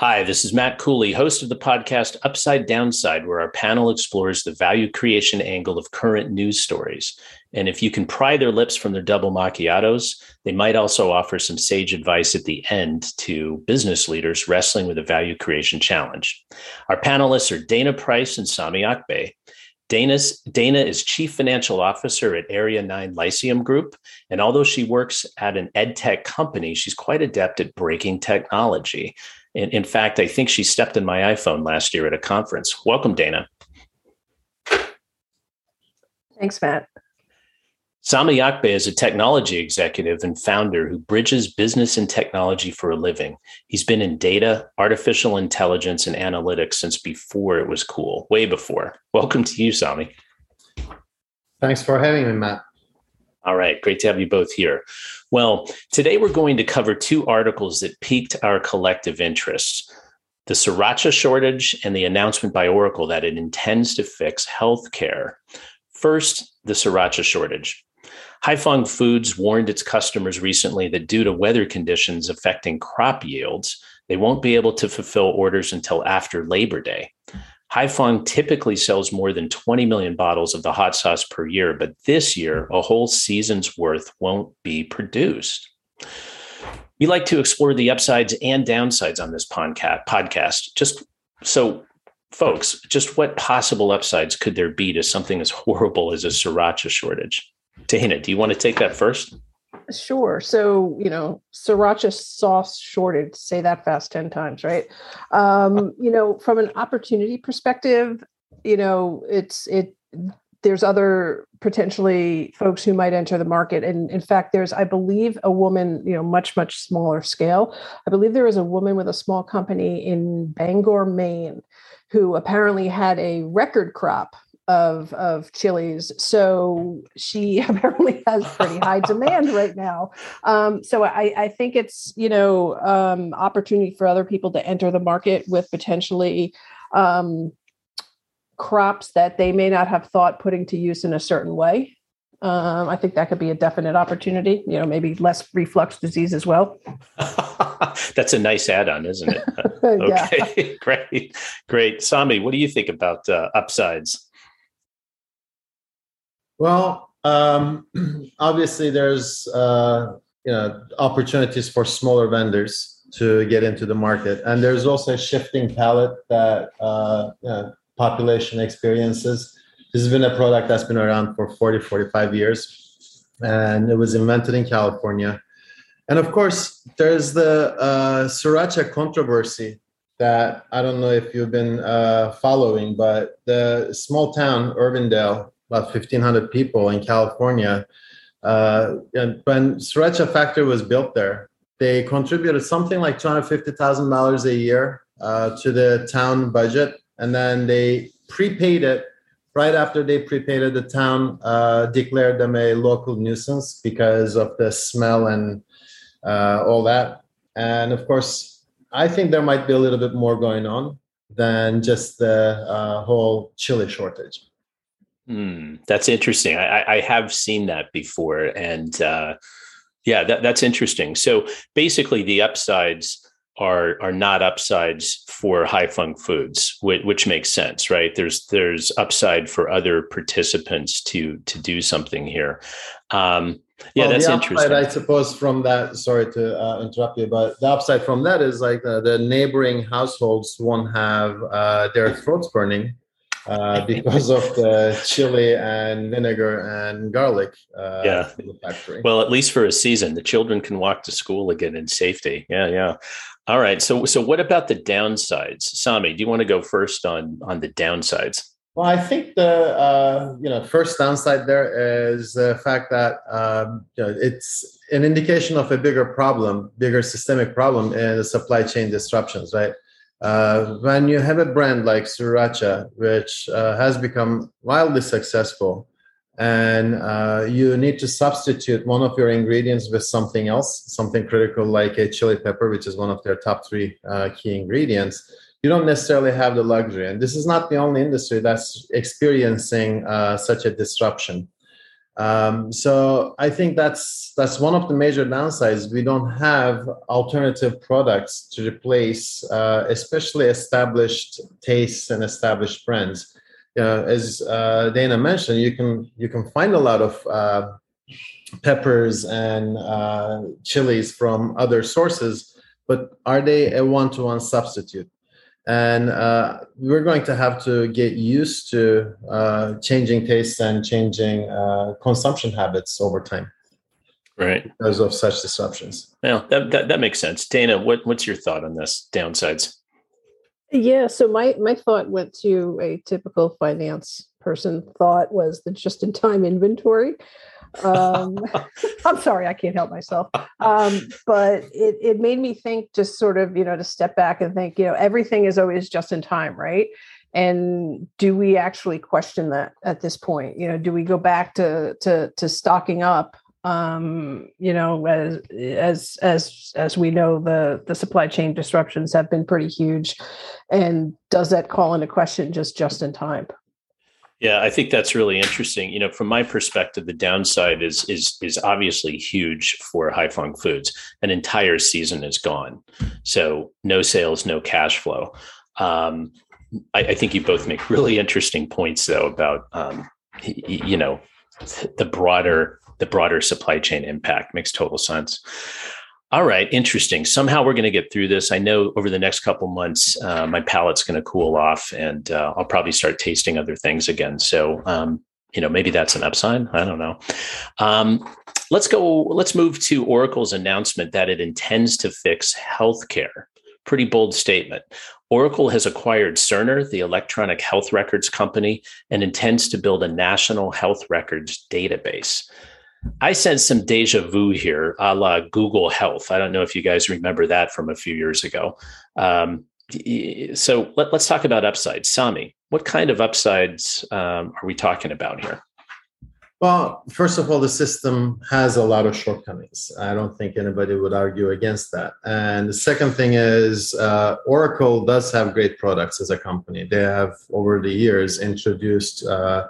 Hi, this is Matt Cooley, host of the podcast Upside Downside, where our panel explores the value creation angle of current news stories. And if you can pry their lips from their double macchiatos, they might also offer some sage advice at the end to business leaders wrestling with a value creation challenge. Our panelists are Dana Price and Sami Akbay. Dana's, Dana is Chief Financial Officer at Area 9 Lyceum Group. And although she works at an ed tech company, she's quite adept at breaking technology. In, in fact, I think she stepped in my iPhone last year at a conference. Welcome, Dana. Thanks, Matt. Sami Akbay is a technology executive and founder who bridges business and technology for a living. He's been in data, artificial intelligence, and analytics since before it was cool, way before. Welcome to you, Sami. Thanks for having me, Matt. All right, great to have you both here. Well, today we're going to cover two articles that piqued our collective interests the sriracha shortage and the announcement by Oracle that it intends to fix healthcare. First, the sriracha shortage. Huy Fong Foods warned its customers recently that due to weather conditions affecting crop yields, they won't be able to fulfill orders until after Labor Day. Huy Fong typically sells more than 20 million bottles of the hot sauce per year, but this year, a whole season's worth won't be produced. We like to explore the upsides and downsides on this podcast. Just so, folks, just what possible upsides could there be to something as horrible as a sriracha shortage? Dana, do you want to take that first? Sure. So, you know, sriracha sauce shortage, say that fast 10 times, right? Um, you know, from an opportunity perspective, you know, it's, it, there's other potentially folks who might enter the market. And in fact, there's, I believe, a woman, you know, much, much smaller scale. I believe there is a woman with a small company in Bangor, Maine, who apparently had a record crop of of chilies. So she apparently has pretty high demand right now. Um, so I, I think it's you know um, opportunity for other people to enter the market with potentially um, crops that they may not have thought putting to use in a certain way. Um, I think that could be a definite opportunity. You know, maybe less reflux disease as well. That's a nice add-on, isn't it? okay, great, great. Sami, what do you think about uh, upsides? Well, um, obviously, there's uh, you know opportunities for smaller vendors to get into the market, and there's also a shifting palette that uh, you know, population experiences. This has been a product that's been around for 40, 45 years, and it was invented in California. And of course, there's the uh, sriracha controversy that I don't know if you've been uh, following, but the small town Irwindale about 1,500 people in California. Uh, and when Sriracha Factory was built there, they contributed something like $250,000 a year uh, to the town budget. And then they prepaid it right after they prepaid it, the town uh, declared them a local nuisance because of the smell and uh, all that. And of course, I think there might be a little bit more going on than just the uh, whole chili shortage. Hmm, that's interesting. I, I, have seen that before, and uh, yeah, that, that's interesting. So basically, the upsides are are not upsides for Huy Fong Foods, which, which makes sense, right? There's there's upside for other participants to to do something here. Um, yeah, well, that's the interesting. Upside, I suppose from that. Sorry to uh, interrupt you, but the upside from that is like uh, the neighboring households won't have uh, their throats burning uh, because of the chili and vinegar and garlic. Uh, yeah. factory. Well, at least for a season, the children can walk to school again in safety. Yeah, yeah. All right. So, so what about the downsides, Sami? Do you want to go first on on the downsides? Well, I think the uh, you know first downside there is the fact that um, you know it's an indication of a bigger problem, bigger systemic problem in the supply chain disruptions, right? Uh, when you have a brand like Sriracha, which uh, has become wildly successful, and uh, you need to substitute one of your ingredients with something else, something critical like a chili pepper, which is one of their top three uh, key ingredients, you don't necessarily have the luxury. And this is not the only industry that's experiencing uh, such a disruption. Um, so I think that's that's one of the major downsides. We don't have alternative products to replace, uh, especially established tastes and established brands. You know, as uh, Dana mentioned, you can you can find a lot of uh, peppers and uh, chilies from other sources, but are they a one-to-one substitute? And uh, we're going to have to get used to uh, changing tastes and changing uh, consumption habits over time. Right. Because of such disruptions. Yeah that, that, that makes sense. Dana what, what's your thought on this downsides? Yeah so my my thought went to a typical finance person thought was the just in time inventory um, I'm sorry, I can't help myself. Um, but it, it made me think just sort of, you know, to step back and think, you know, everything is always just in time, right? And do we actually question that at this point? You know, do we go back to to to stocking up? Um, you know, as as as as we know, the the supply chain disruptions have been pretty huge, and does that call into question just just in time? Yeah, I think that's really interesting. You know, from my perspective, the downside is is is obviously huge for Huy Fong Foods. An entire season is gone, so no sales, no cash flow. Um, I, I, think you both make really interesting points, though, about um, you know the broader the broader supply chain impact makes total sense. All right, interesting. Somehow we're going to get through this. I know over the next couple months, uh, my palate's going to cool off, and uh, I'll probably start tasting other things again. So, um, you know, maybe that's an upside. I don't know. Um, let's go. Let's move to Oracle's announcement that it intends to fix healthcare. Pretty bold statement. Oracle has acquired Cerner, the electronic health records company, and intends to build a national health records database. I sense some deja vu here, a la Google Health. I don't know if you guys remember that from a few years ago. Um, so let, us talk about upsides. Sami, what kind of upsides um, are we talking about here? Well, first of all, the system has a lot of shortcomings. I don't think anybody would argue against that. And the second thing is, uh, Oracle does have great products as a company. They have, over the years, introduced uh,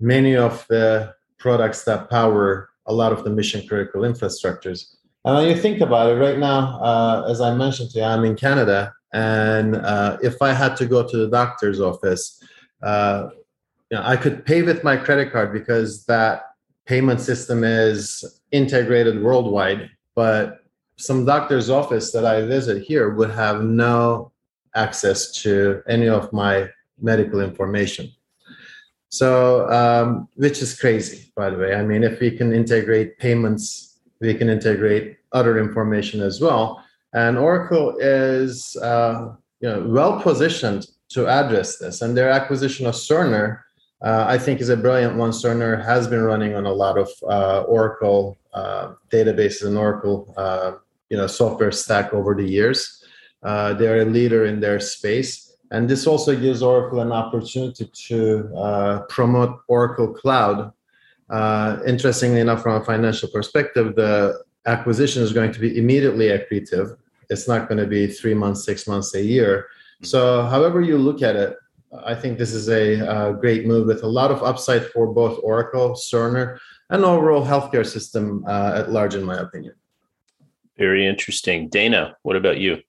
many of the products that power a lot of the mission critical infrastructures. And when you think about it, right now, uh, as I mentioned to you, I'm in Canada, and uh, if I had to go to the doctor's office, uh, you know, I could pay with my credit card because that payment system is integrated worldwide. But some doctor's office that I visit here would have no access to any of my medical information. So, um, which is crazy, by the way. I mean, if we can integrate payments, we can integrate other information as well. And Oracle is, uh, you know, well positioned to address this. And their acquisition of Cerner, uh, I think, is a brilliant one. Cerner has been running on a lot of uh, Oracle uh, databases and Oracle, uh, you know, software stack over the years. Uh, they're a leader in their space and this also gives Oracle an opportunity to uh, promote Oracle Cloud. Uh, interestingly enough, from a financial perspective, the acquisition is going to be immediately accretive. It's not going to be three months, six months, a year. So, however you look at it, I think this is a, a great move with a lot of upside for both Oracle, Cerner, and overall healthcare system uh, at large, in my opinion. Very interesting. Dana, what about you?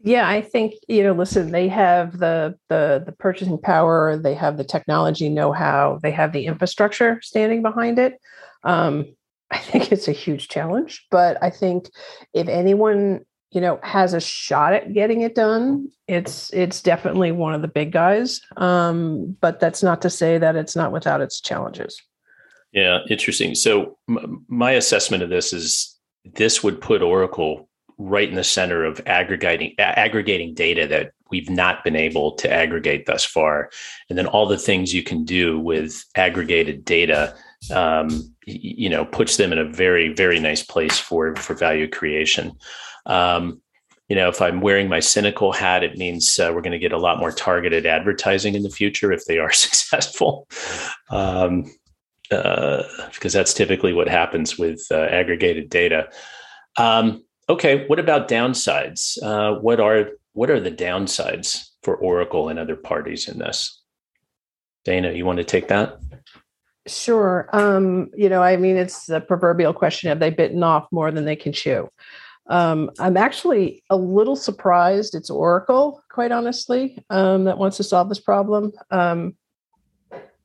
Yeah, I think you know. Listen, they have the the the purchasing power. They have the technology know-how. They have the infrastructure standing behind it. Um, I think it's a huge challenge, but I think if anyone you know has a shot at getting it done, it's it's definitely one of the big guys. Um, but that's not to say that it's not without its challenges. Yeah, interesting. So m- my assessment of this is this would put Oracle right in the center of aggregating aggregating data that we've not been able to aggregate thus far. And then all the things you can do with aggregated data um, you know puts them in a very very nice place for for value creation. Um, you know if i'm wearing my cynical hat it means uh, we're going to get a lot more targeted advertising in the future if they are successful. Um, uh, because that's typically what happens with uh, aggregated data. Um, Okay, what about downsides? Uh, what are what are the downsides for Oracle and other parties in this? Dana, you want to take that? Sure. Um, you know, I mean, it's the proverbial question have they bitten off more than they can chew? Um, I'm actually a little surprised it's Oracle, quite honestly, um, that wants to solve this problem. Um,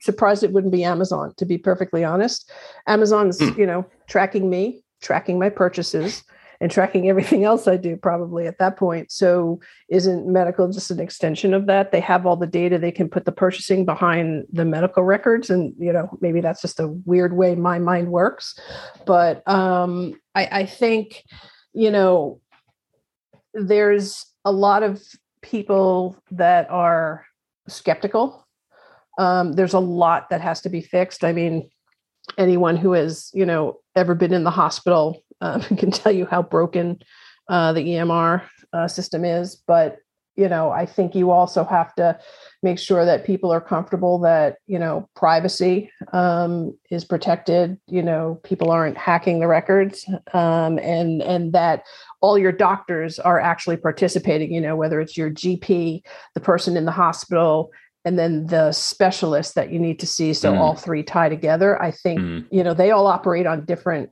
surprised it wouldn't be Amazon, to be perfectly honest. Amazon's, mm. you know, tracking me, tracking my purchases, and tracking everything else I do probably at that point. So isn't medical just an extension of that? They have all the data, they can put the purchasing behind the medical records. And, you know, maybe that's just a weird way my mind works. But um, I, I think, you know, there's a lot of people that are skeptical. Um, there's a lot that has to be fixed. I mean, anyone who has, you know, ever been in the hospital um, can tell you how broken uh, the EMR uh, system is. But you know, I think you also have to make sure that people are comfortable that you know privacy um, is protected. You know, people aren't hacking the records, um, and and that all your doctors are actually participating. You know, whether it's your GP, the person in the hospital, and then the specialist that you need to see so mm. all three tie together i think mm. you know they all operate on different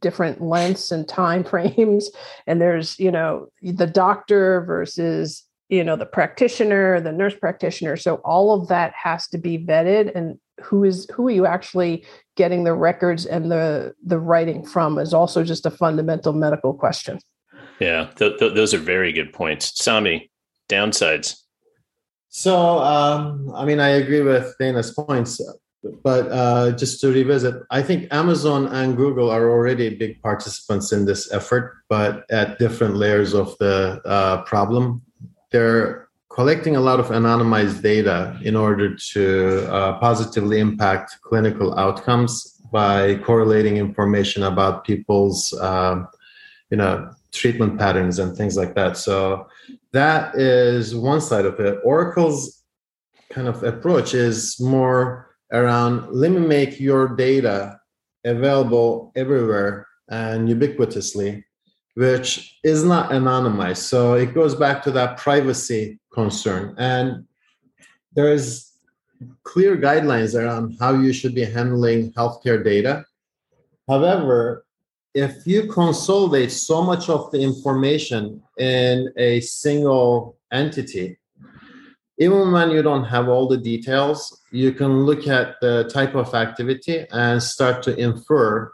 different lengths and time frames and there's you know the doctor versus you know the practitioner the nurse practitioner. So all of that has to be vetted. And who is who are you actually getting the records and the the writing from is also just a fundamental medical question. Yeah th- th- those are very good points. Sami downsides so um, i mean i agree with dana's points but uh, just to revisit, I think Amazon and Google are already big participants in this effort, but at different layers of the uh, problem. They're collecting a lot of anonymized data in order to uh, positively impact clinical outcomes by correlating information about people's, um, you know, treatment patterns and things like that. So that is one side of it. Oracle's kind of approach is more around let me make your data available everywhere and ubiquitously, which is not anonymized. So it goes back to that privacy concern. And there is clear guidelines around how you should be handling healthcare data. However, if you consolidate so much of the information in a single entity, even when you don't have all the details, you can look at the type of activity and start to infer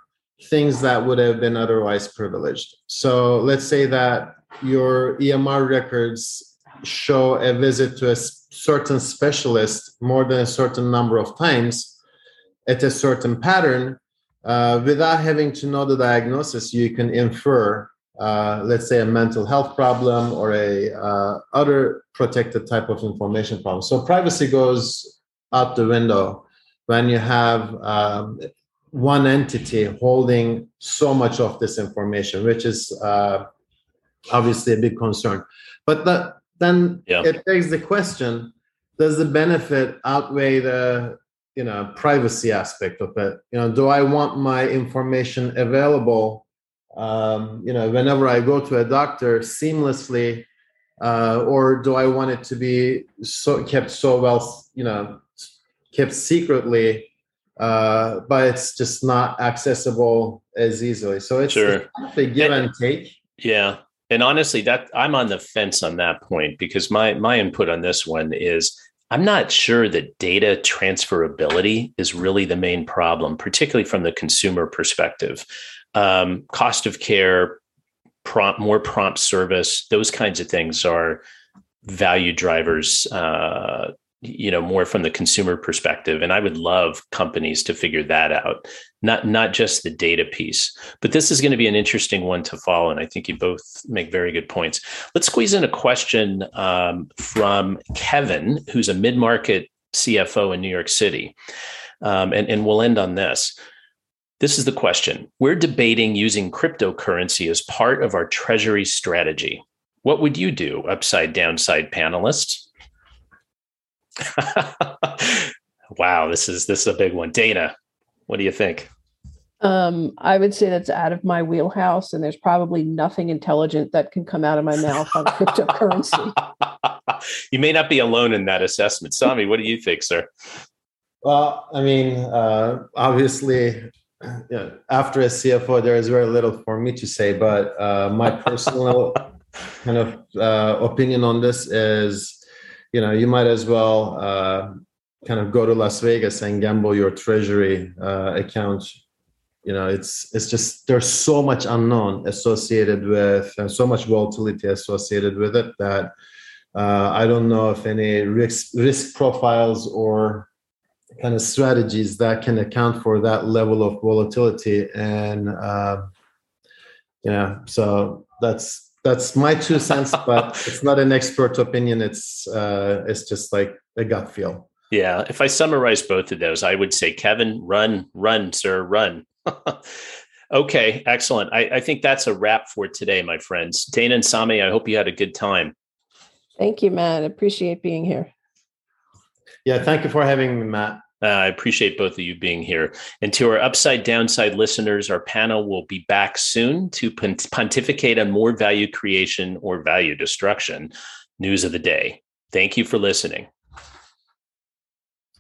things that would have been otherwise privileged. So let's say that your EMR records show a visit to a certain specialist more than a certain number of times at a certain pattern. Uh, without having to know the diagnosis, you can infer uh, let's say a mental health problem or a uh, other protected type of information problem. So privacy goes out the window when you have um, one entity holding so much of this information, which is uh, obviously a big concern. But that, then yeah. it begs the question: Does the benefit outweigh the you know privacy aspect of it? You know, do I want my information available? um, you know, whenever I go to a doctor seamlessly, uh, or do I want it to be so kept so well, you know, kept secretly, uh, but it's just not accessible as easily. So it's, sure. it's a give and, and take. Yeah, and honestly, that I'm on the fence on that point because my my input on this one is I'm not sure that data transferability is really the main problem, particularly from the consumer perspective um, cost of care, prompt, more prompt service, those kinds of things are value drivers. Uh, you know, more from the consumer perspective, and I would love companies to figure that out. Not not just the data piece, but this is going to be an interesting one to follow. And I think you both make very good points. Let's squeeze in a question um, from Kevin, who's a mid market CFO in New York City. Um, and, and we'll end on this. This is the question. We're debating using cryptocurrency as part of our treasury strategy. What would you do, upside downside panelists? wow, this is this is a big one. Dana, what do you think? Um, I would say that's out of my wheelhouse, and there's probably nothing intelligent that can come out of my mouth on cryptocurrency. you may not be alone in that assessment. Sami, what do you think, sir? Well, I mean, uh, obviously, yeah, after a CFO, there is very little for me to say, but uh, my personal kind of uh, opinion on this is, you know, you might as well uh, kind of go to Las Vegas and gamble your treasury uh, account. You know, it's it's just there's so much unknown associated with and so much volatility associated with it that uh, I don't know if any risk risk profiles or kind of strategies that can account for that level of volatility and uh, yeah so that's that's my two cents but it's not an expert opinion. It's uh, it's just like a gut feel. Yeah if i summarize both of those i would say kevin run run sir run. Okay excellent. I, I think that's a wrap for today my friends. Dana and sami i hope you had a good time. Thank you matt. Appreciate being here. Yeah, thank you for having me, Matt. Uh, I appreciate both of you being here. And to our upside downside listeners, our panel will be back soon to pontificate on more value creation or value destruction. News of the day. Thank you for listening.